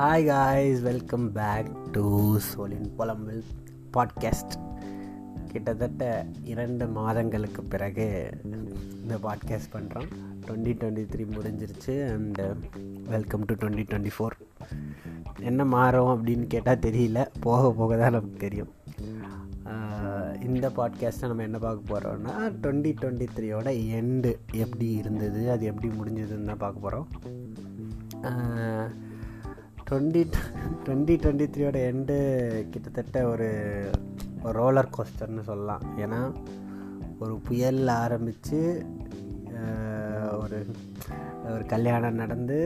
Hi guys welcome back to சோலின் புலம்பில் podcast கிட்டத்தட்ட இரண்டு மாதங்களுக்கு பிறகு இந்த பாட்காஸ்ட் பண்ணுறோம் டுவெண்ட்டி டுவெண்ட்டி த்ரீ முடிஞ்சிருச்சு and welcome to twenty twenty four என்ன மாறும் அப்படின்னு கேட்டால் தெரியல. போக போக தான் நமக்கு தெரியும். இந்த பாட்காஸ்ட்டை நம்ம என்ன பார்க்க போகிறோம்னா டுவெண்ட்டி டுவெண்ட்டி த்ரீயோட எண்டு எப்படி இருந்தது அது எப்படி முடிஞ்சதுன்னு தான் பார்க்க போகிறோம் டுவெண்ட்டி டுவெண்ட்டி டுவெண்ட்டி த்ரீயோட எண்டு கிட்டத்தட்ட ஒரு ரோலர் கோஸ்டர்னு சொல்லலாம். ஏன்னா ஒரு புயல் ஆரம்பித்து ஒரு ஒரு கல்யாணம் நடந்து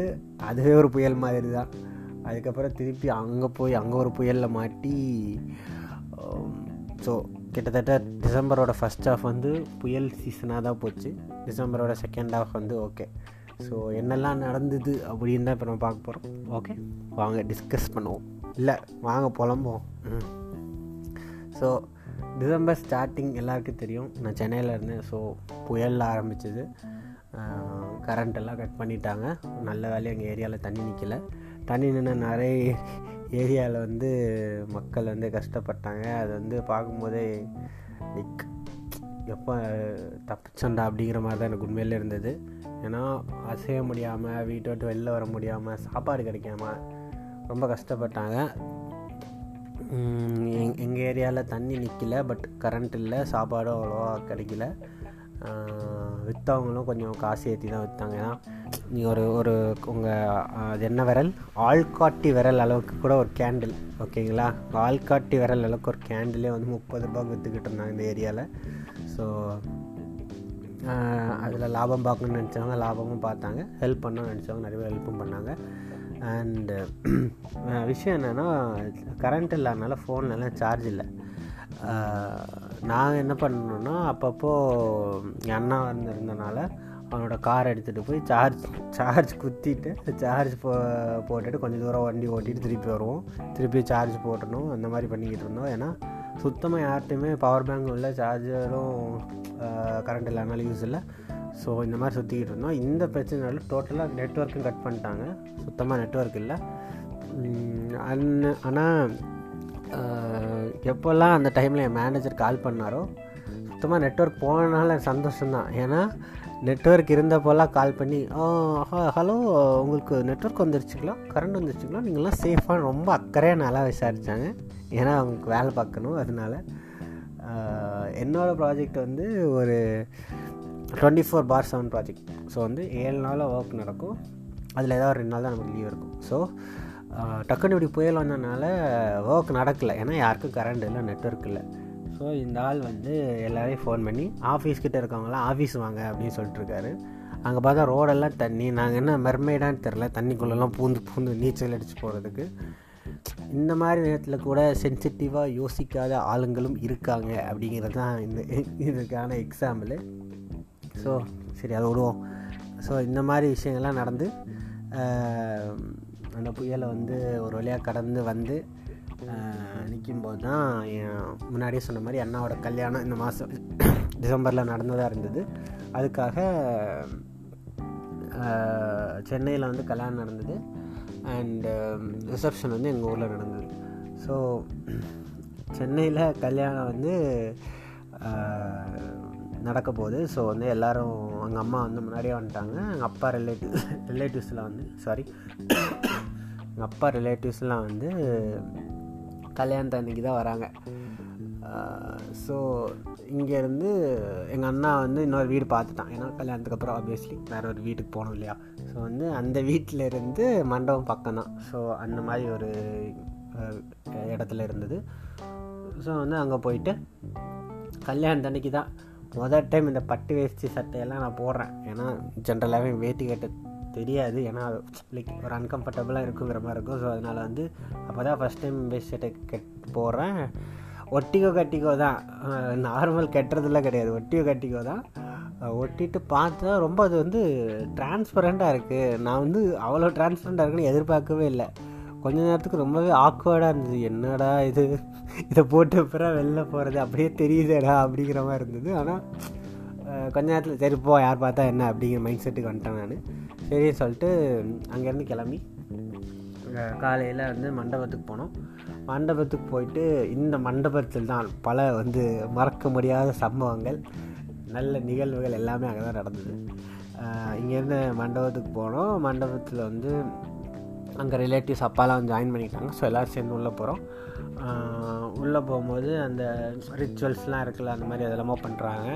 அதுவே ஒரு புயல் மாதிரி தான் அதுக்கப்புறம் திருப்பி அங்கே போய் அங்கே ஒரு புயலில் மாட்டி ஸோ கிட்டத்தட்ட டிசம்பரோட ஃபஸ்ட் ஹாஃப் வந்து புயல் சீசனாக தான் போச்சு. டிசம்பரோட செகண்ட் ஹாஃப் வந்து ஓகே ஸோ என்னெல்லாம் நடந்தது அப்படின்னு தான் இப்போ நம்ம பார்க்க போகிறோம் ஓகே வாங்க டிஸ்கஸ் பண்ணுவோம். இல்லை வாங்க புலம்போம் ஸோ டிசம்பர் ஸ்டார்டிங் எல்லாருக்கும் தெரியும். நான் சென்னையில் இருந்தேன். ஸோ புயலில் ஆரம்பிச்சது. கரண்ட் எல்லாம் கட் பண்ணிட்டாங்க. நல்ல வேலையை எங்கள் ஏரியாவில் தண்ணி நிற்கலை தண்ணி நின்று நிறைய ஏரியாவில் வந்து மக்கள் வந்து கஷ்டப்பட்டாங்க. அது வந்து பார்க்கும்போதே லைக் எப்போ தப்பிச்சண்டா அப்படிங்கிற மாதிரி தான் எனக்கு உண்மையிலே இருந்தது. ஏன்னா அசைய முடியாமல் வீட்டை விட்டு வெளில வர முடியாமல் சாப்பாடு கிடைக்காம ரொம்ப கஷ்டப்பட்டாங்க. எங் எங்கள் ஏரியாவில் தண்ணி நிற்கல பட் கரண்ட் இல்லை சாப்பாடும் அவ்வளோவா கிடைக்கல. விற்றவங்களும் கொஞ்சம் காசு ஏற்றி தான் விற்றாங்க ஏன்னா நீங்கள் ஒரு ஒரு உங்கள் அது என்ன விரல்? ஆள்காட்டி விரல் அளவுக்கு கூட ஒரு கேண்டில் ஓகேங்களா ஆள்காட்டி விரல் அளவுக்கு ஒரு கேண்டிலே வந்து முப்பது ரூபாய்க்கு விற்றுக்கிட்டு இருந்தாங்க இந்த ஏரியாவில் ஸோ அதில் லாபம் பார்க்கணுன்னு நினச்சவங்க லாபமும் பார்த்தாங்க. ஹெல்ப் பண்ணணும்னு நினச்சவங்க நிறைய பேர் ஹெல்ப்பும் பண்ணாங்க. அண்டு விஷயம் என்னென்னா கரண்ட் இல்லாதனால ஃபோன்லலாம் சார்ஜ் இல்லை. நாங்கள் என்ன பண்ணோன்னா அப்பப்போ என் அண்ணா வந்திருந்தனால அவனோட கார் எடுத்துகிட்டு போய் சார்ஜ் சார்ஜ் குத்திட்டு சார்ஜ் போ போட்டுட்டு கொஞ்சம் தூரம் வண்டி ஓட்டிட்டு திருப்பி வருவோம். திருப்பி சார்ஜ் போட்டணும். அந்த மாதிரி பண்ணிக்கிட்டு இருந்தோம். ஏன்னா சுத்தமாக யார்கிட்டையுமே பவர் பேங்க் இல்லை சார்ஜரும் கரண்ட் இல்லாமல் யூஸ் இல்லை. ஸோ இந்த மாதிரி சுற்றிக்கிட்டு இருந்தோம். இந்த பிரச்சனைனால டோட்டலாக நெட்ஒர்க்கும் கட் பண்ணிட்டாங்க. சுத்தமாக நெட்ஒர்க் இல்லை. அந் ஆனால் எப்போல்லாம் அந்த டைமில் என் மேனேஜர் கால் பண்ணாரோ சுத்தமாக நெட்ஒர்க் போனனால சந்தோஷம்தான். ஏன்னா நெட்ஒர்க் இருந்தப்போலாம் கால் பண்ணி ஹலோ உங்களுக்கு நெட்ஒர்க் வந்துருச்சுங்களா? கரண்ட் வந்துருச்சுங்களா? நீங்களாம் சேஃபாக ரொம்ப அக்கறையாக நல்லா விசாரித்தாங்க ஏன்னா அவங்களுக்கு வேலை பார்க்கணும் அதனால என்னோடய ப்ராஜெக்ட் வந்து ஒரு twenty four by seven project so வந்து ஏழு நாளாக ஒர்க் நடக்கும். அதில் ஏதாவது ரெண்டு நாள் தான் நமக்கு லீவ் இருக்கும். ஸோ டக்குன்னு இப்படி புயல் வந்ததுனால ஒர்க் நடக்கலை. ஏன்னா யாருக்கும் கரண்ட் இல்லை நெட்ஒர்க் இல்லை. ஸோ இந்த ஆள் வந்து எல்லோரையும் ஃபோன் பண்ணி ஆஃபீஸ்கிட்ட இருக்கவங்களாம் ஆஃபீஸ் வாங்க அப்படின்னு சொல்லிட்டுருக்காரு அங்கே பார்த்தா ரோடெல்லாம் தண்ணி. நாங்கள் என்ன மெர்மைடான்னு தெரில தண்ணிக்குள்ளெல்லாம் பூந்து பூந்து நீச்சல் அடித்து போகிறதுக்கு இந்த மாதிரி நேரத்தில் கூட சென்சிட்டிவாக யோசிக்காத ஆளுங்களும் இருக்காங்க அப்படிங்கிறது தான் இந்த இதுக்கான எக்ஸாம்பிள் ஸோ சரி அதை விடுவோம். ஸோ இந்த மாதிரி விஷயங்கள்லாம் நடந்து அந்த புயலை வந்து ஒரு வழியாக கடந்து வந்து நிற்கும்போது தான் என் முன்னாடியே சொன்ன மாதிரி அண்ணாவோட கல்யாணம் இந்த மாதம் டிசம்பரில் நடந்ததாக இருந்தது. அதுக்காக சென்னையில் வந்து கல்யாணம் நடந்தது. அண்டு ரிசப்ஷன் um, வந்து எங்கள் ஊரில் நடந்தது. ஸோ சென்னையில் கல்யாணம் வந்து நடக்க போகுது ஸோ வந்து எல்லோரும் எங்கள் அம்மா வந்து முன்னாடியே வந்துட்டாங்க. எங்கள் அப்பா ரிலேட்டிவ் ரிலேட்டிவ்ஸ்லாம் வந்து சாரி எங்கள் அப்பா ரிலேட்டிவ்ஸ்லாம் வந்து கல்யாணத்தை அன்றைக்கி தான் வராங்க. ஸோ இங்கேருந்து எங்கள் அண்ணா வந்து இன்னொரு வீடு பார்த்துட்டான். ஏன்னா கல்யாணத்துக்கு அப்புறம் ஆப்வியஸ்லி வேறு ஒரு வீட்டுக்கு போகணும் இல்லையா? ஸோ வந்து அந்த வீட்டில் இருந்து மண்டபம் பக்கம் தான். ஸோ அந்த மாதிரி ஒரு இடத்துல இருந்தது. ஸோ வந்து அங்கே போயிட்டு கல்யாணத்தன்னைக்கு தான் முதல் டைம் இந்த பட்டு வேஸ்டி சட்டையெல்லாம் நான் போடுறேன். ஏன்னா ஜென்ரலாகவே வேட்டி கட்ட தெரியாது. ஏன்னா லைக் ஒரு அன்கம்ஃபர்டபுளாக இருக்குங்கிற மாதிரி இருக்கும். ஸோ அதனால் வந்து அப்போ தான் ஃபஸ்ட் டைம் வேஸ்ட் சட்டை கட் போடுறேன். ஒட்டிக்கோ கட்டிக்கோ தான். நார்மல் கட்டுறதுலாம் கிடையாது. ஒட்டிக்கோ கட்டிக்கோ தான். ஒட்டிட்டு பார்த்தா ரொம்ப அது வந்து டிரான்ஸ்பரண்ட்டாக இருக்குது நான் வந்து அவ்வளோ டிரான்ஸ்பரண்ட்டாக இருக்குன்னு எதிர்பார்க்கவே இல்லை. கொஞ்ச நேரத்துக்கு ரொம்பவே ஆக்வர்டாக இருந்தது. என்னடா இது? இதை போட்டு அப்புறம் வெளில போகிறது அப்படியே தெரியுதேடா அப்படிங்கிற மாதிரி இருந்தது. ஆனால் கொஞ்ச நேரத்தில் சரி போ யார் பார்த்தா என்ன அப்படிங்கிற மைண்ட் செட்டுக்கு வந்துட்டேன் நான். சரின்னு சொல்லிட்டு அங்கேருந்து கிளம்பி காலையில் வந்து மண்டபத்துக்கு போனோம். மண்டபத்துக்கு போயிட்டு இந்த மண்டபத்தில் தான் பல வந்து மறக்க முடியாத சம்பவங்கள் நல்ல நிகழ்வுகள் எல்லாமே அங்கே தான் நடந்தது. இங்கேருந்து மண்டபத்துக்கு போனோம் மண்டபத்தில் வந்து அங்கே ரிலேட்டிவ்ஸ் அப்பாலாம் ஜாயின் பண்ணிக்கிட்டாங்க. ஸோ எல்லோரும் சேர்ந்து உள்ளே போகிறோம் உள்ளே போகும்போது அந்த ரிச்சுவல்ஸ்லாம் இருக்குல்ல அந்த மாதிரி அதெல்லாமோ பண்ணுறாங்க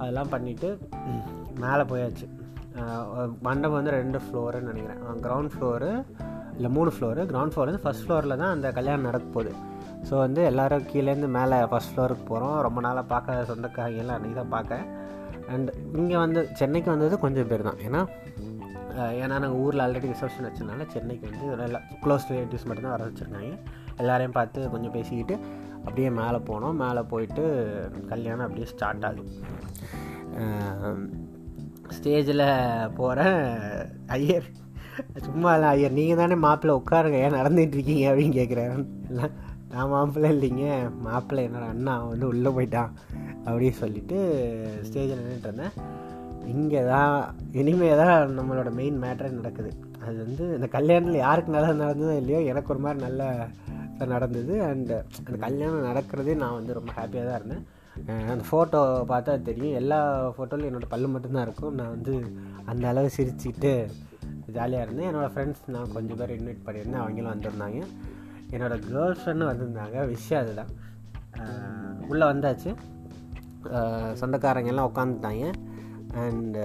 அதெல்லாம் பண்ணிவிட்டு மேலே போயாச்சு. மண்டபம் வந்து ரெண்டு ஃப்ளோருன்னு நினைக்கிறேன். கிரவுண்ட் ஃப்ளோரு இல்லை மூணு ஃப்ளோரு கிரவுண்ட் ஃப்ளோர் வந்து ஃபஸ்ட் ஃப்ளோரில் தான் அந்த கல்யாணம் நடக்க போகுது. ஸோ வந்து எல்லோரும் கீழேருந்து மேலே ஃபஸ்ட் ஃப்ளோருக்கு போகிறோம் ரொம்ப நாளாக பார்க்க சொந்தக்காரங்க எல்லாம் அன்றைக்கி தான் பார்க்க அண்ட் இங்கே வந்து சென்னைக்கு வந்தது கொஞ்சம் பேர் தான். ஏன்னா ஏன்னா நாங்கள் ஊரில் ஆல்ரெடி ரிசப்ஷன் வச்சதுனால சென்னைக்கு வந்து நல்லா க்ளோஸ் ரிலேட்டிவ்ஸ் மட்டும்தான் வர வச்சுருக்காங்க எல்லாரையும் பார்த்து கொஞ்சம் பேசிக்கிட்டு அப்படியே மேலே போனோம். மேலே போயிட்டு கல்யாணம் அப்படியே ஸ்டார்ட் ஆகுது. ஸ்டேஜில் போகிற ஐயர் சும்மா இல்லை ஐயர் நீங்கள் தானே மாப்பிள்ளை உட்காருங்க ஏன் நடந்துகிட்ருக்கீங்க அப்படின்னு கேட்குறேன் நான் மாப்பிள்ளை இல்லைங்க மாப்பிள்ளை என்னோட அண்ணா வந்து உள்ளே போயிட்டான் அப்படின்னு சொல்லிட்டு ஸ்டேஜில் நின்றுட்டு இருந்தேன். இங்கே தான் இனிமேல் தான் நம்மளோட மெயின் மேட்ரே நடக்குது. அது வந்து இந்த கல்யாணத்தில் யாருக்கு நல்லா நடந்ததோ இல்லையோ எனக்கு ஒரு மாதிரி நல்ல நடந்தது. அண்டு அந்த கல்யாணம் நடக்கிறதே நான் வந்து ரொம்ப ஹாப்பியாக தான் இருந்தேன். அந்த ஃபோட்டோ பார்த்தா தெரியும். எல்லா ஃபோட்டோலையும் என்னோடய பல்லு மட்டும்தான் இருக்கும். நான் வந்து அந்த அளவு சிரிச்சுக்கிட்டு ஜாலியாக இருந்தேன். என்னோடய ஃப்ரெண்ட்ஸ் நான் கொஞ்சம் பேர் இன்வைட் பண்ணியிருந்தேன். அவங்களும் வந்திருந்தாங்க. என்னோடய கேர்ள் ஃப்ரெண்டும் வந்திருந்தாங்க. விஷயம் அதுதான். உள்ளே வந்தாச்சு. சொந்தக்காரங்க எல்லாம் உட்காந்துட்டாங்க அண்ட்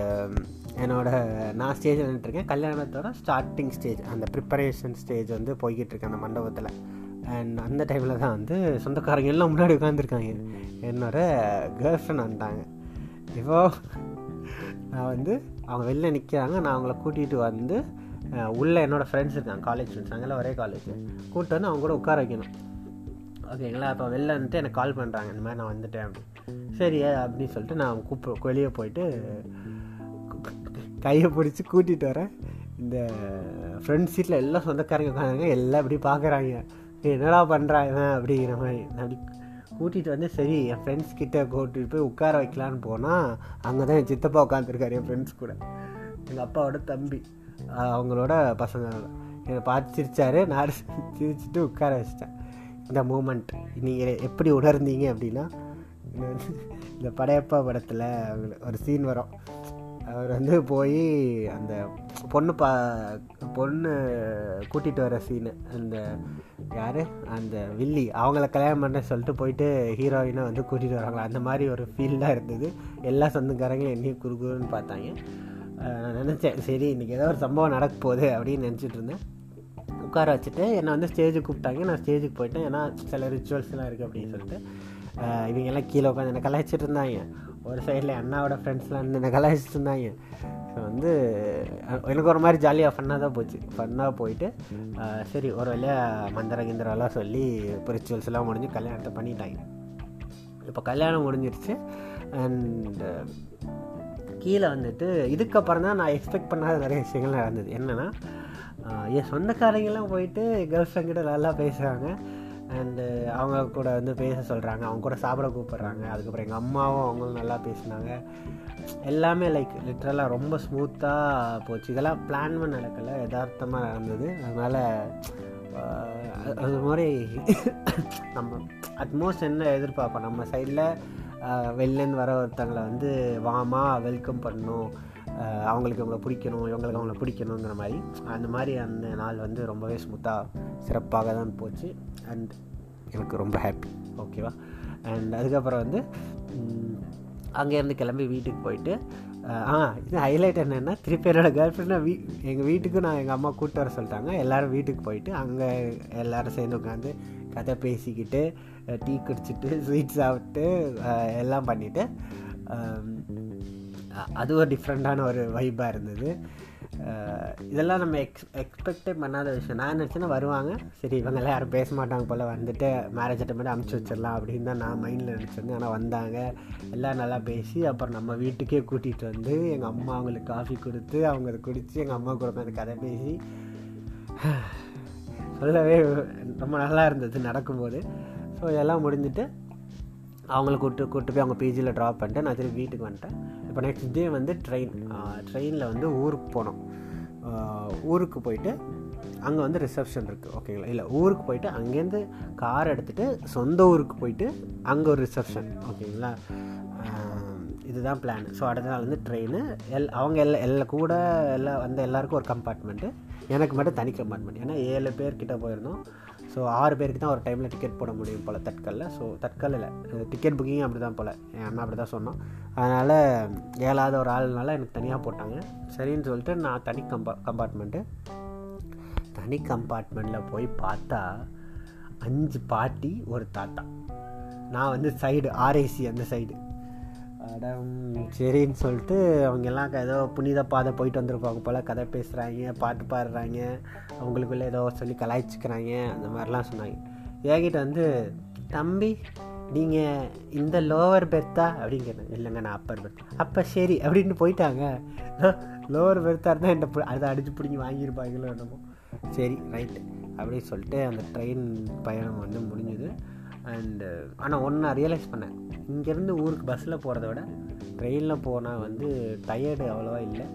என்னோட நான் ஸ்டேஜ் நின்றுட்டுருக்கேன். கல்யாணத்தோட ஸ்டார்டிங் ஸ்டேஜ் அந்த ப்ரிப்பரேஷன் ஸ்டேஜ் வந்து போய்கிட்டு இருக்கேன் அந்த மண்டபத்தில். அண்ட் அந்த டைமில் தான் வந்து சொந்தக்காரங்க எல்லாம் முன்னாடி உட்காந்துருக்காங்க என்னோட கேர்ள் ஃப்ரெண்ட் வந்துட்டாங்க இப்போது நான் வந்து அவங்க வெளில நிற்கிறாங்க நான் அவங்கள கூட்டிகிட்டு வந்து உள்ளே என்னோடய ஃப்ரெண்ட்ஸ் இருக்காங்க. காலேஜ் ஃப்ரெண்ட்ஸ் அங்கெல்லாம் ஒரே காலேஜ் கூப்பிட்டு வந்து அவங்க கூட உட்கார வைக்கணும். ஓகேங்களா அப்போ வெளில வந்துட்டு எனக்கு கால் பண்ணுறாங்க இந்த மாதிரி நான் வந்துட்டேன் அப்படி சரி அப்படின்னு சொல்லிட்டு நான் கூப்பிட்டு வெளியே போயிட்டு கையை பிடிச்சி கூட்டிகிட்டு வரேன். இந்த ஃப்ரெண்ட் சீட்டில் எல்லாம் சொந்தக்காரங்க உட்காந்தாங்க எல்லாம் இப்படி பார்க்குறாங்க என்னடா பண்ணுறாங்க அப்படிங்கிற மாதிரி. அப்படி கூட்டிகிட்டு வந்து சரி என் ஃப்ரெண்ட்ஸ் கிட்டே கூட்டிகிட்டு போய் உட்கார வைக்கலான்னு போனால் அங்கே தான் என் சித்தப்பா உட்காந்துருக்காரு என் ஃப்ரெண்ட்ஸ் கூட. எங்கள் அப்பாவோட தம்பி அவங்களோட பசங்க. என்னை பார்த்து சிரித்தார் நான் சிரிச்சுட்டு உட்கார வச்சிட்டேன். இந்த மூமெண்ட் நீங்கள் எப்படி உணர்ந்தீங்க அப்படின்னா இந்த படையப்பா படத்தில் ஒரு சீன் வரும். அவர் வந்து போய் அந்த பொண்ணு பா பொண்ணு கூட்டிகிட்டு வர சீனு அந்த யார்? அந்த வில்லி. அவங்கள கல்யாணம் பண்ண சொல்லிட்டு போயிட்டு ஹீரோயினை வந்து கூட்டிகிட்டு வராங்களா? அந்த மாதிரி ஒரு ஃபீல்டாக இருந்தது. எல்லா சொந்தக்காரங்களும் என்னையும் குறுகுன்னு பார்த்தாங்க. நான் நினச்சேன் சரி இன்றைக்கி ஏதோ ஒரு சம்பவம் நடக்க போகுது அப்படின்னு நினச்சிட்டு இருந்தேன். உட்கார வச்சுட்டு என்னை வந்து ஸ்டேஜுக்கு கூப்பிட்டாங்க. நான் ஸ்டேஜுக்கு போயிட்டேன். ஏன்னா சில ரிச்சுவல்ஸ்லாம் இருக்குது அப்படின்னு சொல்லிட்டு. இவங்கெல்லாம் கீழே உட்காந்து என்னை கலாய்ச்சிட்டு இருந்தாங்க. ஒரு சைடில் அண்ணாவோட ஃப்ரெண்ட்ஸ்லாம் என்னை கலாய்ச்சிட்டு இருந்தாங்க ஸோ வந்து எனக்கு ஒரு மாதிரி ஜாலியாக ஃபன்னாக தான் போச்சு. ஃபன்னாக போயிட்டு சரி ஒரு வழியாக மந்திர கிந்திரெல்லாம் சொல்லி இப்போ முடிஞ்சு கல்யாணத்தை பண்ணிட்டாங்க. இப்போ கல்யாணம் முடிஞ்சிருச்சு. அண்ட் கீழே வந்துட்டு இதுக்கப்புறம் தான் நான் எக்ஸ்பெக்ட் பண்ணாத நிறைய விஷயங்கள் நடந்தது. என்னென்னா என் சொந்தக்காரங்கெல்லாம் போயிட்டு கேர்ள் ஃப்ரெண்ட் கிட்ட நல்லா பேசுகிறாங்க அண்டு uh, அவங்க கூட வந்து பேச சொல்கிறாங்க அவங்க கூட சாப்பிட கூப்பிட்றாங்க. அதுக்கப்புறம் எங்கள் அம்மாவும் அவங்களும் நல்லா பேசினாங்க. எல்லாமே லைக் லிட்ரலாக ரொம்ப ஸ்மூத்தாக போச்சு. இதெல்லாம் பிளான் பண்ண நடக்கலை. யதார்த்தமாக நடந்தது. அதனால் அது மாதிரி நம்ம அட்மோஸ்ட் என்ன எதிர்பார்ப்போம்? நம்ம சைடில் வெளிலேருந்து வர ஒருத்தங்களை வந்து வாமா வெல்கம் பண்ணணும். அவங்களுக்கு இவங்களை பிடிக்கணும் இவங்களுக்கு அவங்கள பிடிக்கணுங்கிற மாதிரி. அந்த மாதிரி அந்த நாள் வந்து ரொம்பவே ஸ்மூத்தாக சிறப்பாக தான் போச்சு. அண்ட் எனக்கு ரொம்ப ஹாப்பி ஓகேவா அண்ட் அதுக்கப்புறம் வந்து அங்கேருந்து கிளம்பி வீட்டுக்கு போயிட்டு ஆ இது ஹைலைட் என்னென்னா திருப்பி என்னோடய கேர்ள் ஃப்ரெண்டை வீ எங்கள் வீட்டுக்கு நான் எங்கள் அம்மா கூப்பிட்டு வர சொல்லிட்டாங்க. எல்லோரும் வீட்டுக்கு போயிட்டு அங்கே எல்லோரும் சேர்ந்து உட்காந்து கதை பேசிக்கிட்டு டீ குடிச்சிட்டு ஸ்வீட் சாப்பிட்டு எல்லாம் பண்ணிவிட்டு அது ஒரு டிஃப்ரெண்ட்டான ஒரு வைப்பாக இருந்தது. இதெல்லாம் நம்ம எக்ஸ் எக்ஸ்பெக்டே பண்ணாத விஷயம். நான் நினச்சேன்னா வருவாங்க. சரி இவங்கெல்லாம் யாரும் பேச மாட்டாங்க போல். வந்துட்டு மேரேஜ் அட்டமெண்ட் அமுச்சு வச்சிடலாம் அப்படின்னு தான் நான் மைண்டில் நினச்சிருந்தேன். ஆனால் வந்தாங்க. எல்லாம் நல்லா பேசி அப்புறம் நம்ம வீட்டுக்கே கூட்டிகிட்டு வந்து எங்கள் அம்மா அவங்களுக்கு காஃபி கொடுத்து அவங்க அதை குடித்து எங்கள் அம்மா கூட அந்த கதை பேசி. சொல்லவே ரொம்ப நல்லா இருந்தது நடக்கும்போது. ஸோ இதெல்லாம் முடிஞ்சுட்டு அவங்கள கூப்பிட்டு கூப்பிட்டு போய் அவங்க பிஜியில் ட்ராப் பண்ணிட்டு நான் திரும்பி வீட்டுக்கு வந்துட்டேன். இப்போ நெக்ஸ்ட் டே வந்து ட்ரெயின் ட்ரெயினில் வந்து ஊருக்கு போனோம். ஊருக்கு போயிட்டு அங்கே வந்து ரிசப்ஷன் இருக்குது ஓகேங்களா இல்லை ஊருக்கு போயிட்டு அங்கேருந்து கார் எடுத்துகிட்டு சொந்த ஊருக்கு போயிட்டு அங்கே ஒரு ரிசப்ஷன் ஓகேங்களா இதுதான் பிளான் ஸோ அடுத்த நாள் வந்து ட்ரெயின் எல் அவங்க எல்லா எல்லா கூட எல்லாம் வந்து எல்லாருக்கும் ஒரு கம்பார்ட்மெண்ட்டு எனக்கு மட்டும் தனி கம்பார்ட்மெண்ட் ஏன்னா ஏழு பேர்கிட்ட போயிருந்தோம். ஸோ ஆறு பேருக்கு தான் ஒரு டைமில் டிக்கெட் போட முடியும் போல் தட்கலில். ஸோ தட்கலில் டிக்கெட் புக்கிங் அப்படி தான் போல். என் அண்ணா அப்படி தான் சொன்னோம் அதனால் ஏழாவது ஒரு ஆள்னால எனக்கு தனியாக போட்டாங்க. சரின்னு சொல்லிட்டு நான் தனி கம்பா கம்பார்ட்மெண்ட்டு தனி கம்பார்ட்மெண்ட்டில் போய் பார்த்தா அஞ்சு பாட்டி ஒரு தாத்தா. நான் வந்து சைடு ஆர்ஏசி அந்த சைடு அடம் சரின்னு சொல்லிட்டு அவங்க எல்லாம் ஏதோ புனித பாதை போயிட்டு வந்திருப்பாங்க போல் கதை பேசுகிறாங்க பாட்டு பாடுறாங்க அவங்களுக்குள்ளே ஏதோ சொல்லி கலாய்ச்சிக்கிறாங்க அந்த மாதிரிலாம் சொன்னாங்க. ஏகிட்ட வந்து தம்பி நீங்கள் இந்த லோவர் பெர்த்தா அப்படின்னு கேட்டேன். இல்லைங்க நான் அப்பர் பெர்த் அப்போ சரி அப்படின்னு போயிட்டாங்க. லோவர் பெர்த்தாக இருந்தால் என்ன அதை அடித்து பிடிங்கி வாங்கியிருப்பாங்களோ என்னமோ. சரி ரைட்டு அப்படின்னு சொல்லிட்டு அந்த ட்ரெயின் பயணம் வந்து முடிஞ்சுது. அண்டு uh, ஆனால் ஒன்று நான் ரியலைஸ் பண்ணேன். இங்கேருந்து ஊருக்கு பஸ்ஸில் போகிறத விட ட்ரெயினில் போனால் வந்து டயர்டு அவ்வளோவா இல்லை.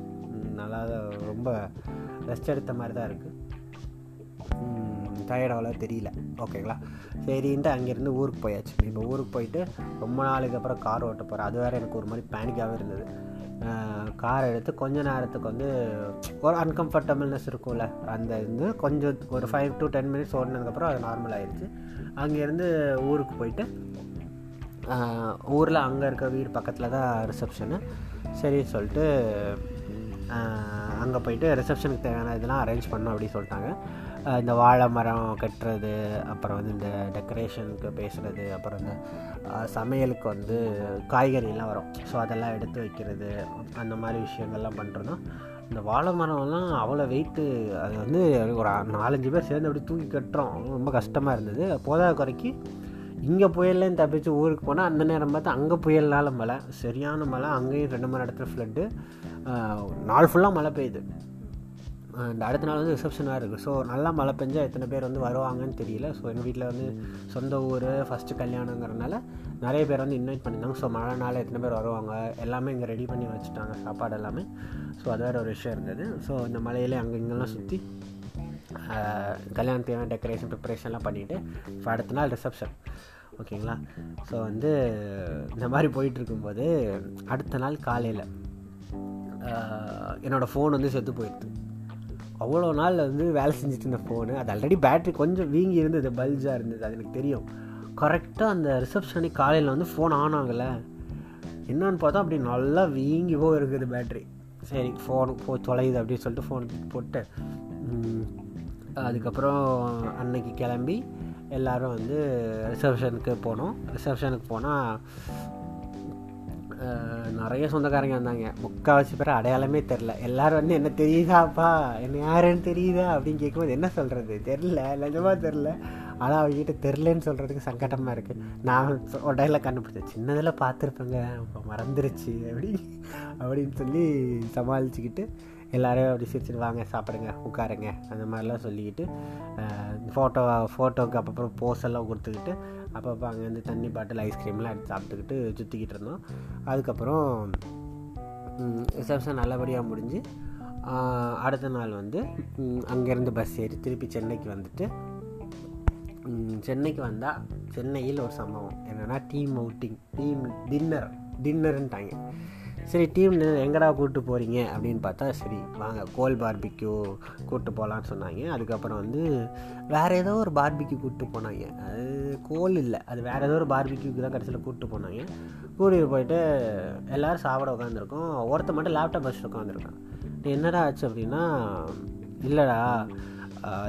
நல்லா தான் ரொம்ப ரெஸ்ட் எடுத்த மாதிரி தான் இருக்குது டயர்ட் அவ்வளோ தெரியல. ஓகேங்களா சரின்ட்டு அங்கேருந்து ஊருக்கு போயாச்சு. இப்போ ஊருக்கு போயிட்டு ரொம்ப நாளுக்கு அப்புறம் கார் ஓட்ட போகிறேன் அது வேறு எனக்கு ஒரு மாதிரி பேனிக்காகவே இருந்தது. கார் எடுத்து கொஞ்ச நேரத்துக்கு வந்து ஒரு அன்கம்ஃபர்டபுள்னஸ் இருக்கும்ல. அந்த இது கொஞ்சம் ஒரு ஃபைவ் டு டென் மினிட்ஸ் ஓடினதுக்கப்புறம் அது நார்மல் ஆயிடுச்சு அங்கேருந்து ஊருக்கு போயிட்டு ஊரில் அங்கே இருக்க வீடு பக்கத்தில் தான் ரிசப்ஷனு சரின்னு சொல்லிட்டு அங்கே போயிட்டு ரிசப்ஷனுக்கு தேவையான இதெல்லாம் அரேஞ்ச் பண்ணோம் அப்படின்னு சொல்லிட்டாங்க. இந்த வாழை மரம் கட்டுறது அப்புறம் வந்து இந்த டெக்கரேஷனுக்கு பேசுகிறது அப்புறம் இந்த சமையலுக்கு வந்து காய்கறிலாம் வரும். ஸோ அதெல்லாம் எடுத்து வைக்கிறது அந்த மாதிரி விஷயங்கள்லாம் பண்ணுறதும் இந்த வாழை மரம்லாம் அவ்வளோ வெயிட்டு அது வந்து ஒரு நாலஞ்சு பேர் சேர்ந்து அப்படி தூக்கி கட்டுறோம். ரொம்ப கஷ்டமாக இருந்தது. போதாத குறைக்கு இங்கே புயல்லேயும் தப்பிச்சு ஊருக்கு போனால் அந்த நேரம் பார்த்து அங்கே புயல்னால மழை சரியான மழை. அங்கேயும் ரெண்டு மணி இடத்துல ஃப்ளட்டு நாள் ஃபுல்லாக மழை பெய்யுது. அந்த அடுத்த நாள் வந்து ரிசப்ஷனாக இருக்குது ஸோ நல்லா மழை பெஞ்சால் எத்தனை பேர் வந்து வருவாங்கன்னு தெரியல. ஸோ எங்கள் வீட்டில் வந்து சொந்த ஊர் ஃபஸ்ட்டு கல்யாணங்கிறனால நிறைய பேர் வந்து இன்வைட் பண்ணியிருந்தாங்க. ஸோ மழை நாளில் எத்தனை பேர் வருவாங்க எல்லாமே இங்கே ரெடி பண்ணி வச்சுட்டாங்க சாப்பாடு எல்லாமே. ஸோ அது வேறு ஒரு விஷயம் இருந்தது. ஸோ இந்த மலையிலே அங்கே இங்கெல்லாம் சுற்றி கல்யாணத்தையான டெக்கரேஷன் ப்ரிப்பரேஷன்லாம் பண்ணிவிட்டு அடுத்த நாள் ரிசப்ஷன் ஓகேங்களா? ஸோ வந்து இந்த மாதிரி போயிட்டுருக்கும்போது அடுத்த நாள் காலையில் என்னோடய ஃபோன் வந்து செத்து போயிடுது. அவ்வளோ நாள் வந்து வேலை செஞ்சுட்டு இருந்த ஃபோனு அது ஆல்ரெடி பேட்ரி கொஞ்சம் வீங்கி இருந்தது பல்ஜாக இருந்தது அது எனக்கு தெரியும். கரெக்டாக அந்த ரிசப்ஷனுக்கு காலையில் வந்து ஃபோன் ஆன் ஆகலை. என்னன்னு பார்த்தா அப்படி நல்லா வீங்கி போய் இருக்குது பேட்ரி சரி ஃபோன் போ தொலையுது அப்படின்னு சொல்லிட்டு ஃபோன் போட்டு அதுக்கப்புறம் அன்னைக்கு கிளம்பி எல்லோரும் வந்து ரிசப்ஷனுக்கு போனோம். ரிசப்ஷனுக்கு போனால் நிறைய சொந்தக்காரங்க வந்தாங்க. முக்கால்வாசி பேர் அடையாளமே தெரில எல்லோரும் வந்து என்ன தெரியுதாப்பா? என்ன யாருன்னு தெரியுதா? அப்படின்னு கேட்கும்போது என்ன சொல்கிறது தெரில நிஜமாக தெரில ஆனால் அவங்ககிட்ட தெரிலன்னு சொல்கிறதுக்கு சங்கடமாக இருக்குது நான் உடையில கண்டுபிடிச்சேன். சின்னதில் பார்த்துருப்பேங்க. இப்போ மறந்துருச்சு. அப்படி அப்படின்னு சொல்லி சமாளிச்சுக்கிட்டு எல்லோரும் அப்படி சிரிச்சுட்டு வாங்க சாப்பிடுங்க உட்காருங்க. அந்த மாதிரிலாம் சொல்லிக்கிட்டு ஃபோட்டோ ஃபோட்டோவுக்கு அப்புறம் போஸ் எல்லாம் கொடுத்துக்கிட்டு அப்பப்போ அங்கேருந்து தண்ணி பாட்டில் ஐஸ்கிரீம்லாம் எடுத்து சாப்பிட்டுக்கிட்டு சுற்றிக்கிட்டு இருந்தோம். அதுக்கப்புறம் ரிசப்ஷன் நல்லபடியாக முடிஞ்சு அடுத்த நாள் வந்து அங்கேருந்து பஸ் ஏறி திருப்பி சென்னைக்கு வந்துட்டு சென்னைக்கு வந்தால் சென்னையில் ஒரு சம்பவம். என்னென்னா டீம் அவுட்டிங் டீம் டின்னர் டின்னருன்ட்டாங்க சரி டீம் எங்கடா கூப்பிட்டு போகிறீங்க அப்படின்னு பார்த்தா சரி வாங்க கோல் பார்பிக்யூ கூப்பிட்டு போகலான்னு சொன்னாங்க. அதுக்கப்புறம் வந்து வேறு ஏதோ ஒரு பார்பிக்யூ கூப்பிட்டு போனாங்க. அது கோல் இல்லை. அது வேறு ஏதோ ஒரு பார்பிக்யூக்கு தான் கடைசியில் கூப்பிட்டு போனாங்க. கூட்டிகிட்டு போயிட்டு எல்லோரும் சாப்பிட உட்காந்துருக்கோம் ஒருத்த மட்டும் லேப்டாப் வச்சுட்டு உட்காந்துருக்கான் என்னடா ஆச்சு அப்படின்னா இல்லைடா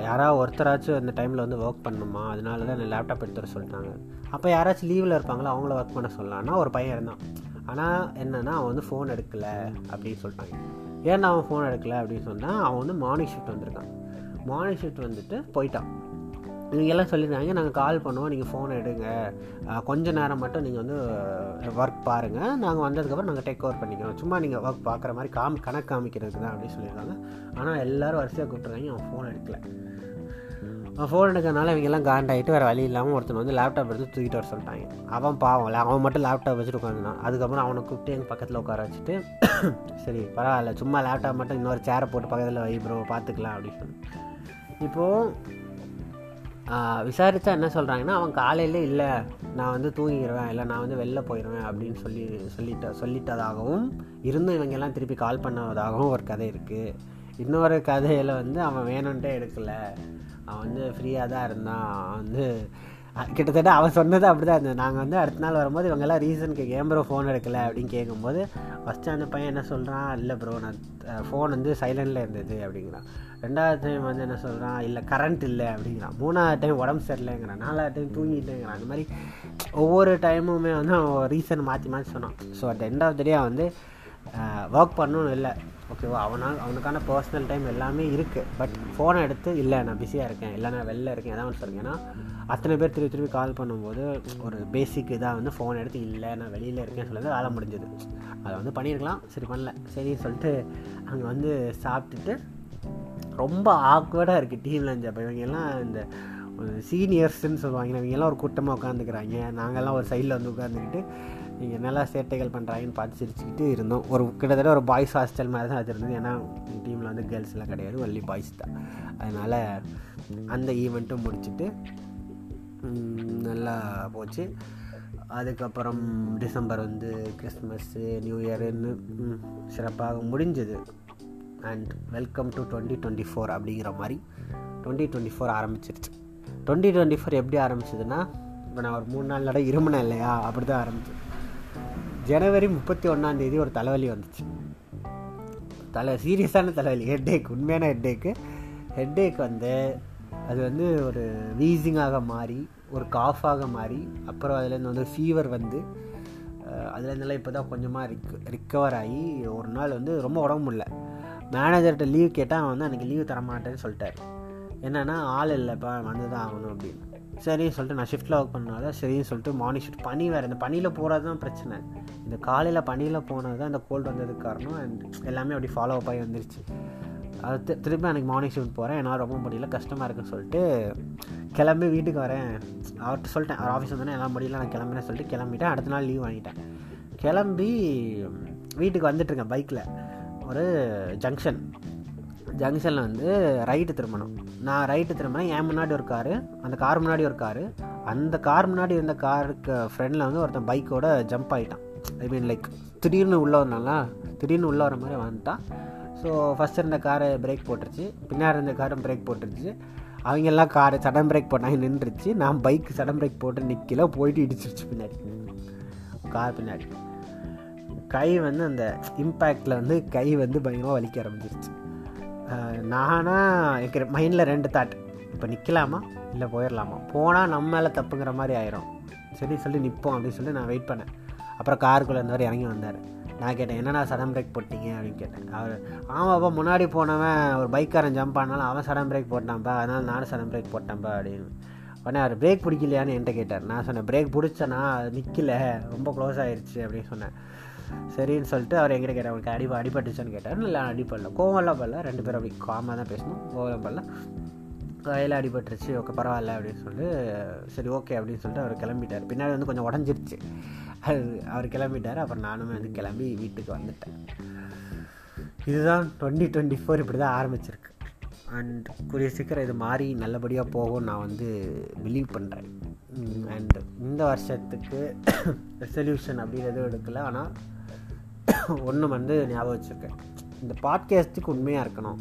யாராவது ஒருத்தராச்சும் அந்த டைமில் வந்து ஒர்க் பண்ணணுமா? அதனால தான் லேப்டாப் எடுத்துகிற சொல்லிட்டாங்க. அப்போ யாராச்சும் லீவில் இருப்பாங்களோ? அவங்கள ஒர்க் பண்ண சொல்லலான்னா ஒரு பையன் இருந்தான். ஆனால் என்னென்னா அவன் வந்து ஃபோன் எடுக்கலை அப்படின்னு சொல்லிட்டாங்க. ஏன்னா அவன் ஃபோன் எடுக்கலை அப்படின்னு சொன்னால் அவன் வந்து மார்னிங் ஷிஃப்ட் வந்திருக்கான். மார்னிங் ஷிஃப்ட் வந்துட்டு போயிட்டான். எல்லாம் சொல்லியிருந்தாங்க. நாங்கள் கால் பண்ணுவோம். நீங்கள் ஃபோன் எடுங்க. கொஞ்ச நேரம் மட்டும் நீங்கள் வந்து ஒர்க் பாருங்கள் நாங்கள் வந்ததுக்கப்புறம் நாங்கள் டேக் ஓவர் பண்ணிக்கிறோம். சும்மா நீங்கள் ஒர்க் பார்க்குற மாதிரி காம் கணக்கு காமிக்கிறதுக்கு தான் அப்படின்னு சொல்லியிருக்காங்க. ஆனால் எல்லோரும் வரிசையாக கூப்பிட்ருக்காங்க அவன் ஃபோன் எடுக்கலை. ஃபோன் எடுக்கிறதுனால இவங்கெல்லாம் காண்டாகிட்டு வேறு வழி இல்லாமல் ஒருத்தன் வந்து லேப்டாப் எடுத்து தூக்கிட்டு வர சொல்லிட்டாங்க. அவன் பாவம் இல்லை அவன் மட்டும் லேப்டாப் வச்சுட்டு உட்காந்துனான் அதுக்கப்புறம் அவனை கூப்பிட்டு எங்கள் பக்கத்தில் உட்கார வச்சுட்டு சரி பரவாயில்ல. சும்மா லேப்டாப் மட்டும் இன்னொரு சேரை போட்டு பக்கத்தில் வை ப்ரோ பார்த்துக்கலாம் அப்படின்னு சொல்லி இப்போது விசாரித்தா என்ன சொல்கிறாங்கன்னா அவன் காலையில் இல்லை நான் வந்து தூங்கிடுவேன் இல்லை நான் வந்து வெளில போயிடுவேன் அப்படின்னு சொல்லி சொல்லிட்ட சொல்லிட்டதாகவும் இருந்தும் இவங்கெல்லாம் திருப்பி கால் பண்ணதாகவும் ஒரு கதை இருக்குது இன்னொரு கதையில் வந்து அவன் வேணுன்ட்டே எடுக்கலை. அவன் வந்து ஃப்ரீயாக தான் இருந்தான். அவன் வந்து கிட்டத்தட்ட அவன் சொன்னது அப்படி தான் இருந்தது. நாங்கள் வந்து அடுத்த நாள் வரும்போது இவங்கெல்லாம் ரீசன் கேட்க ஏன் ப்ரோ ஃபோன் எடுக்கலை அப்படின்னு கேட்கும்போது ஃபஸ்ட்டு அந்த பையன் என்ன சொல்கிறான் இல்லை ப்ரோ நான் ஃபோன் வந்து சைலண்டில் இருந்தது அப்படிங்கிறான். ரெண்டாவது டைம் வந்து என்ன சொல்கிறான் இல்லை கரண்ட் இல்லை அப்படிங்கிறான். மூணாவது டைம் உடம்பு சரியில்லைங்கிறான். நாலாவது டைம் தூங்கிட்டேங்கிறான். அந்த மாதிரி ஒவ்வொரு டைமுமே வந்து அவன் ரீசன் மாற்றி மாற்றி சொன்னான். So at end of the day வந்து ஒர்க் பண்ணணும் இல்லை. ஓகேவா அவனால் அவனுக்கான பர்சனல் டைம் எல்லாமே இருக்குது பட் ஃபோனை எடுத்து இல்லை நான் பிஸியாக இருக்கேன். இல்லை நான் வெளில இருக்கேன். எதாவது ஒன்று சொல்லுங்க ஏன்னா அத்தனை பேர் திருப்பி திருப்பி கால் பண்ணும்போது ஒரு பேசிக் இதாக வந்து ஃபோன் எடுத்து இல்லை நான் வெளியில் இருக்கேன்னு சொல்லி வேலை முடிஞ்சது. அதை வந்து பண்ணியிருக்கலாம். சரி பண்ணல. சரின்னு சொல்லிட்டு அங்கே வந்து சாப்பிட்டுட்டு ரொம்ப ஆக்வர்டாக இருக்குது டீம் லஞ்ச் அப்போ. இவங்கெல்லாம் இந்த சீனியர்ஸ்ன்னு சொல்லுவாங்க. இவங்கெல்லாம் ஒரு கூட்டமாக உட்காந்துக்கிறாங்க நாங்கள்லாம் ஒரு சைடில் வந்து உட்காந்துக்கிட்டு நீங்கள் நல்லா சேட்டைகள் பண்ணுறாங்கன்னு பார்த்து சிரிச்சுக்கிட்டு இருந்தோம். ஒரு கிட்டத்தட்ட ஒரு பாய்ஸ் ஹாஸ்டல் மாதிரி தான் வச்சுருந்தது ஏன்னா டீமில் வந்து கேர்ள்ஸ்லாம் கிடையாது. ஒன்லி பாய்ஸ் தான். அதனால் அந்த ஈவெண்ட்டும் முடிச்சுட்டு நல்லா போச்சு. அதுக்கப்புறம் டிசம்பர் வந்து கிறிஸ்மஸ்ஸு நியூ இயருன்னு சிறப்பாக முடிஞ்சது. And welcome to twenty twenty four அப்படிங்கிற மாதிரி டுவெண்ட்டி டுவெண்ட்டி ஃபோர் ஆரம்பிச்சிருச்சு. டுவெண்ட்டி டுவெண்ட்டி ஃபோர் எப்படி ஆரம்பிச்சதுன்னா இப்போ நான் ஒரு மூணு நாள் நட இருமுனேன் இல்லையா? அப்படி தான் ஆரம்பிச்சு ஜனவரி முப்பத்தி ஒன்றாந்தேதி ஒரு தலைவலி வந்துச்சு. தலை சீரியஸான தலைவலி ஹெட்டேக் உண்மையான ஹெட்டேக்கு ஹெட்டேக் வந்து அது வந்து ஒரு வீசிங்காக மாறி ஒரு காஃபாக மாறி அப்புறம் அதுலேருந்து வந்து ஃபீவர் வந்து அதுலேருந்துலாம் இப்போ தான் கொஞ்சமாக ரிக் ரிக்கவர் ஆகி ஒரு நாள் வந்து ரொம்ப உடம்பு முடியல. மேனேஜர்கிட்ட லீவ் கேட்டால் அவன் வந்து அன்றைக்கி லீவ் தரமாட்டேன்னு சொல்லிட்டார். என்னென்னா ஆள் இல்லைப்பா வந்து தான் ஆகணும் அப்படின்னு. சரின்னு சொல்லிட்டு நான் ஷிஃப்ட்டில் ஒர்க் பண்ணால சரின்னு சொல்லிட்டு மார்னிங் ஷிஃப்ட் பனி வேறு இந்த பனியில் போகிறது தான் பிரச்சனை. இந்த காலையில் பனியில் போனது தான் இந்த கோல்டு வந்ததுக்கு காரணம் அண்ட் எல்லாமே அப்படி ஃபாலோ அப் ஆகி வந்துருச்சு. அது திருப்பி எனக்கு மார்னிங் ஷிஃப்ட் போகிறேன் என்னால் ரொம்ப முடியல கஷ்டமாக இருக்குன்னு சொல்லிட்டு கிளம்பி வீட்டுக்கு வரேன். அவர்கிட்ட சொல்லிட்டேன் அவர் ஆஃபீஸ் வந்தேன் எல்லாம் முடியல நான் கிளம்புறேன்னு சொல்லிட்டு கிளம்பிட்டேன். அடுத்த நாள் லீவ் வாங்கிட்டேன். கிளம்பி வீட்டுக்கு வந்துட்டுருக்கேன் பைக்கில் ஒரு ஜங்ஷன் ஜங்ஷனில் வந்து ரைட்டு திரும்பணும். நான் ரைட்டு திரும்பினேன் என் முன்னாடி ஒரு காரு அந்த கார் முன்னாடி ஒரு காரு அந்த கார் முன்னாடி இருந்த காருக்கு ஃப்ரெண்டில் வந்து ஒருத்தன் பைக்கோட ஜம்ப் ஆகிட்டான் ஐ மீன் லைக் திடீர்னு உள்ளே வரனால திடீர்னு உள்ளே வர மாதிரி வந்துட்டான். ஸோ ஃபஸ்ட் இருந்த காரை பிரேக் போட்டுருச்சு. பின்னாடி இருந்த காரும் பிரேக் போட்டுருச்சு. அவங்க எல்லாம் காரை சடன் பிரேக் போட்டாங்க நின்றுச்சு. நான் பைக் சடன் பிரேக் போட்டு நிற்கல போயிட்டு இடிச்சிருச்சு பின்னாடி. கார் பின்னாடி. கை வந்து அந்த இம்பேக்டில் வந்து கை வந்து பயங்கரமாக வலிக்க ஆரம்பிச்சிருச்சு. நானா எனக்கு மைண்டில் ரெண்டு தாட் இப்போ நிற்கலாமா இல்லை போயிடலாமா போனால் நம்ம மேலே தப்புங்கிற மாதிரி ஆயிரும். சரி சொல்லி நிற்போம் அப்படின்னு சொல்லி நான் வெயிட் பண்ணேன். அப்புறம் காருக்குள்ளே இருந்தவர் இறங்கி வந்தார். நான் கேட்டேன் என்னண்ணா சடன் பிரேக் போட்டிங்க? அப்படின்னு கேட்டேன். அவர் ஆமாப்பா முன்னாடி போனவன் ஒரு பைக்காரன் ஜம்ப் ஆனாலும் அவன் சடன் பிரேக் போட்டான்ப்பா அதனால் நானும் சடன் பிரேக் போட்டேன்ப்பா அப்படின்னு. உடனே அவர் பிரேக் பிடிக்கலையான்னு என்கிட்ட கேட்டார். நான் சொன்னேன் பிரேக் பிடிச்சேன்னா அது நிற்கல ரொம்ப க்ளோஸ் ஆயிடுச்சு அப்படின்னு சொன்னேன். சரின்னு சொல்லிட்டு அவர் எங்கிட்ட கேட்டார் அவனுக்கு அடி அடிபட்டுச்சான்னு கேட்டார். இல்லை அடிப்படல கோவம்லாம் படல ரெண்டு பேரும் அப்படி காமாக தான் பேசணும் கோவம் படல. கையில் அடிபட்டுருச்சு ஓகே பரவாயில்ல அப்படின்னு சொல்லிட்டு சரி ஓகே அப்படின்னு சொல்லிட்டு அவர் கிளம்பிட்டார். பின்னாடி வந்து கொஞ்சம் உடஞ்சிருச்சு. அது அவர் கிளம்பிட்டார் அப்புறம் நானுமே வந்து கிளம்பி வீட்டுக்கு வந்துட்டேன். இதுதான் டுவெண்ட்டி டுவெண்ட்டி ஃபோர் இப்படி தான் ஆரம்பிச்சிருக்கு. அண்ட் கூடிய சீக்கிரம் இது மாறி நல்லபடியாக போகும் நான் வந்து பிலீவ் பண்ணுறேன் அண்ட் இந்த வருஷத்துக்கு ரெசல்யூஷன் எதுவும் எடுக்கல. ஆனால் ஒன்று வந்து ஞாபகம் வச்சுருக்கேன். இந்த பாட்காஸ்ட்டுக்கு உண்மையாக இருக்கணும்.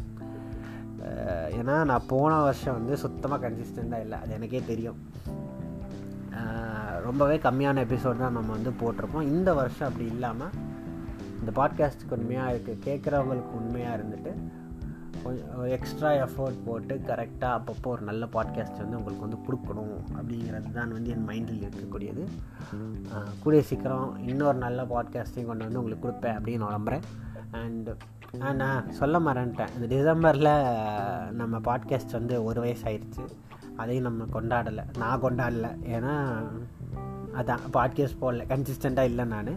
ஏன்னா நான் போன வருஷம் வந்து சுத்தமாக கன்சிஸ்டண்ட்டாக இல்லை. அது எனக்கே தெரியும். ரொம்பவே கம்மியான எபிசோட் தான் நம்ம வந்து போட்டிருப்போம். இந்த வருஷம் அப்படி இல்லாமல் இந்த பாட்காஸ்ட்டுக்கு உண்மையாக இருக்குது கேட்குறவங்களுக்கு உண்மையாக இருந்துட்டு எக்ஸ்ட்ரா எஃபர்ட் போட்டு கரெக்டாக அப்பப்போ ஒரு நல்ல பாட்காஸ்ட் வந்து உங்களுக்கு வந்து கொடுக்கணும் அப்படிங்கிறது தான் வந்து என் மைண்டில் இருக்கக்கூடியது. கூடிய சீக்கிரம் இன்னொரு நல்ல பாட்காஸ்ட்டையும் கொண்டு வந்து உங்களுக்கு கொடுப்பேன் அப்படின்னு நம்புகிறேன் அண்டு நான் சொல்ல மறந்துட்டேன். இந்த டிசம்பரில் நம்ம பாட்காஸ்ட் வந்து ஒரு வயசு ஆயிடுச்சு அதையும் நம்ம கொண்டாடலை. நான் கொண்டாடலை. ஏன்னா அதான் பாட்காஸ்ட் போடல. கன்சிஸ்டண்ட்டாக இல்லை நான்.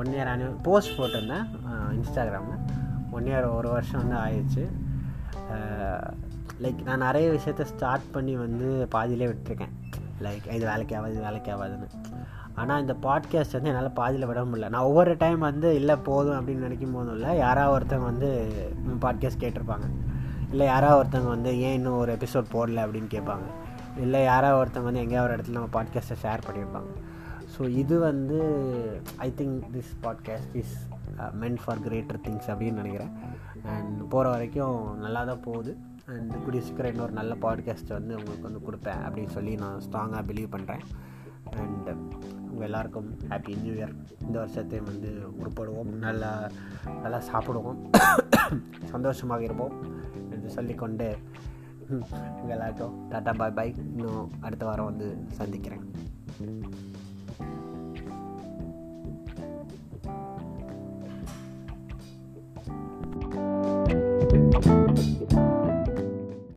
ஒன் இயர் ஆனி போஸ்ட் போட்டிருந்தேன் இன்ஸ்டாகிராமில் ஒன் இயர் ஒரு வருஷம் வந்து ஆயிடுச்சு லைக் நான் நிறைய விஷயத்த ஸ்டார்ட் பண்ணி வந்து பாதியிலே விட்டுருக்கேன். லைக் இது வேலைக்கு ஆகாது இது வேலைக்கு ஆகாதுன்னு ஆனால் இந்த பாட்காஸ்ட் வந்து என்னால் பாதியில் விட முடியல. நான் ஒவ்வொரு டைம் வந்து இல்லை போதும் அப்படின்னு நினைக்கும் போதும் இல்லை யாராவது ஒருத்தவங்க வந்து பாட்காஸ்ட் கேட்டிருப்பாங்க. இல்லை யாராவது ஒருத்தவங்க வந்து ஏன் இன்னும் ஒரு எபிசோட் போடல? அப்படின்னு கேட்பாங்க. இல்லை யாராவது ஒருத்தவங்க வந்து எங்கேயாவது ஒரு இடத்துல நம்ம பாட்காஸ்ட்டை ஷேர் பண்ணியிருப்பாங்க. ஸோ இது வந்து I think this podcast is meant for greater things அப்படின்னு நினைக்கிறேன். அண்ட் போகிற வரைக்கும் நல்லா தான் போகுது. அண்ட் கூடிய சீக்கிரம் இன்னொரு நல்ல பாட்காஸ்ட்டை வந்து உங்களுக்கு வந்து கொடுப்பேன் அப்படின்னு சொல்லி நான் ஸ்ட்ராங்காக பிலீவ் பண்ணுறேன் அண்ட் உங்கள் எல்லாருக்கும் ஹாப்பி நியூ இயர் இந்த வருஷத்தையும் வந்து உருப்படுவோம். நல்லா நல்லா சாப்பிடுவோம். சந்தோஷமாக இருப்போம் என்று சொல்லிக்கொண்டு உங்கள் எல்லாருக்கும் டாட்டா பாய் பாய். இன்னும் அடுத்த வாரம் வந்து சந்திக்கிறேன்.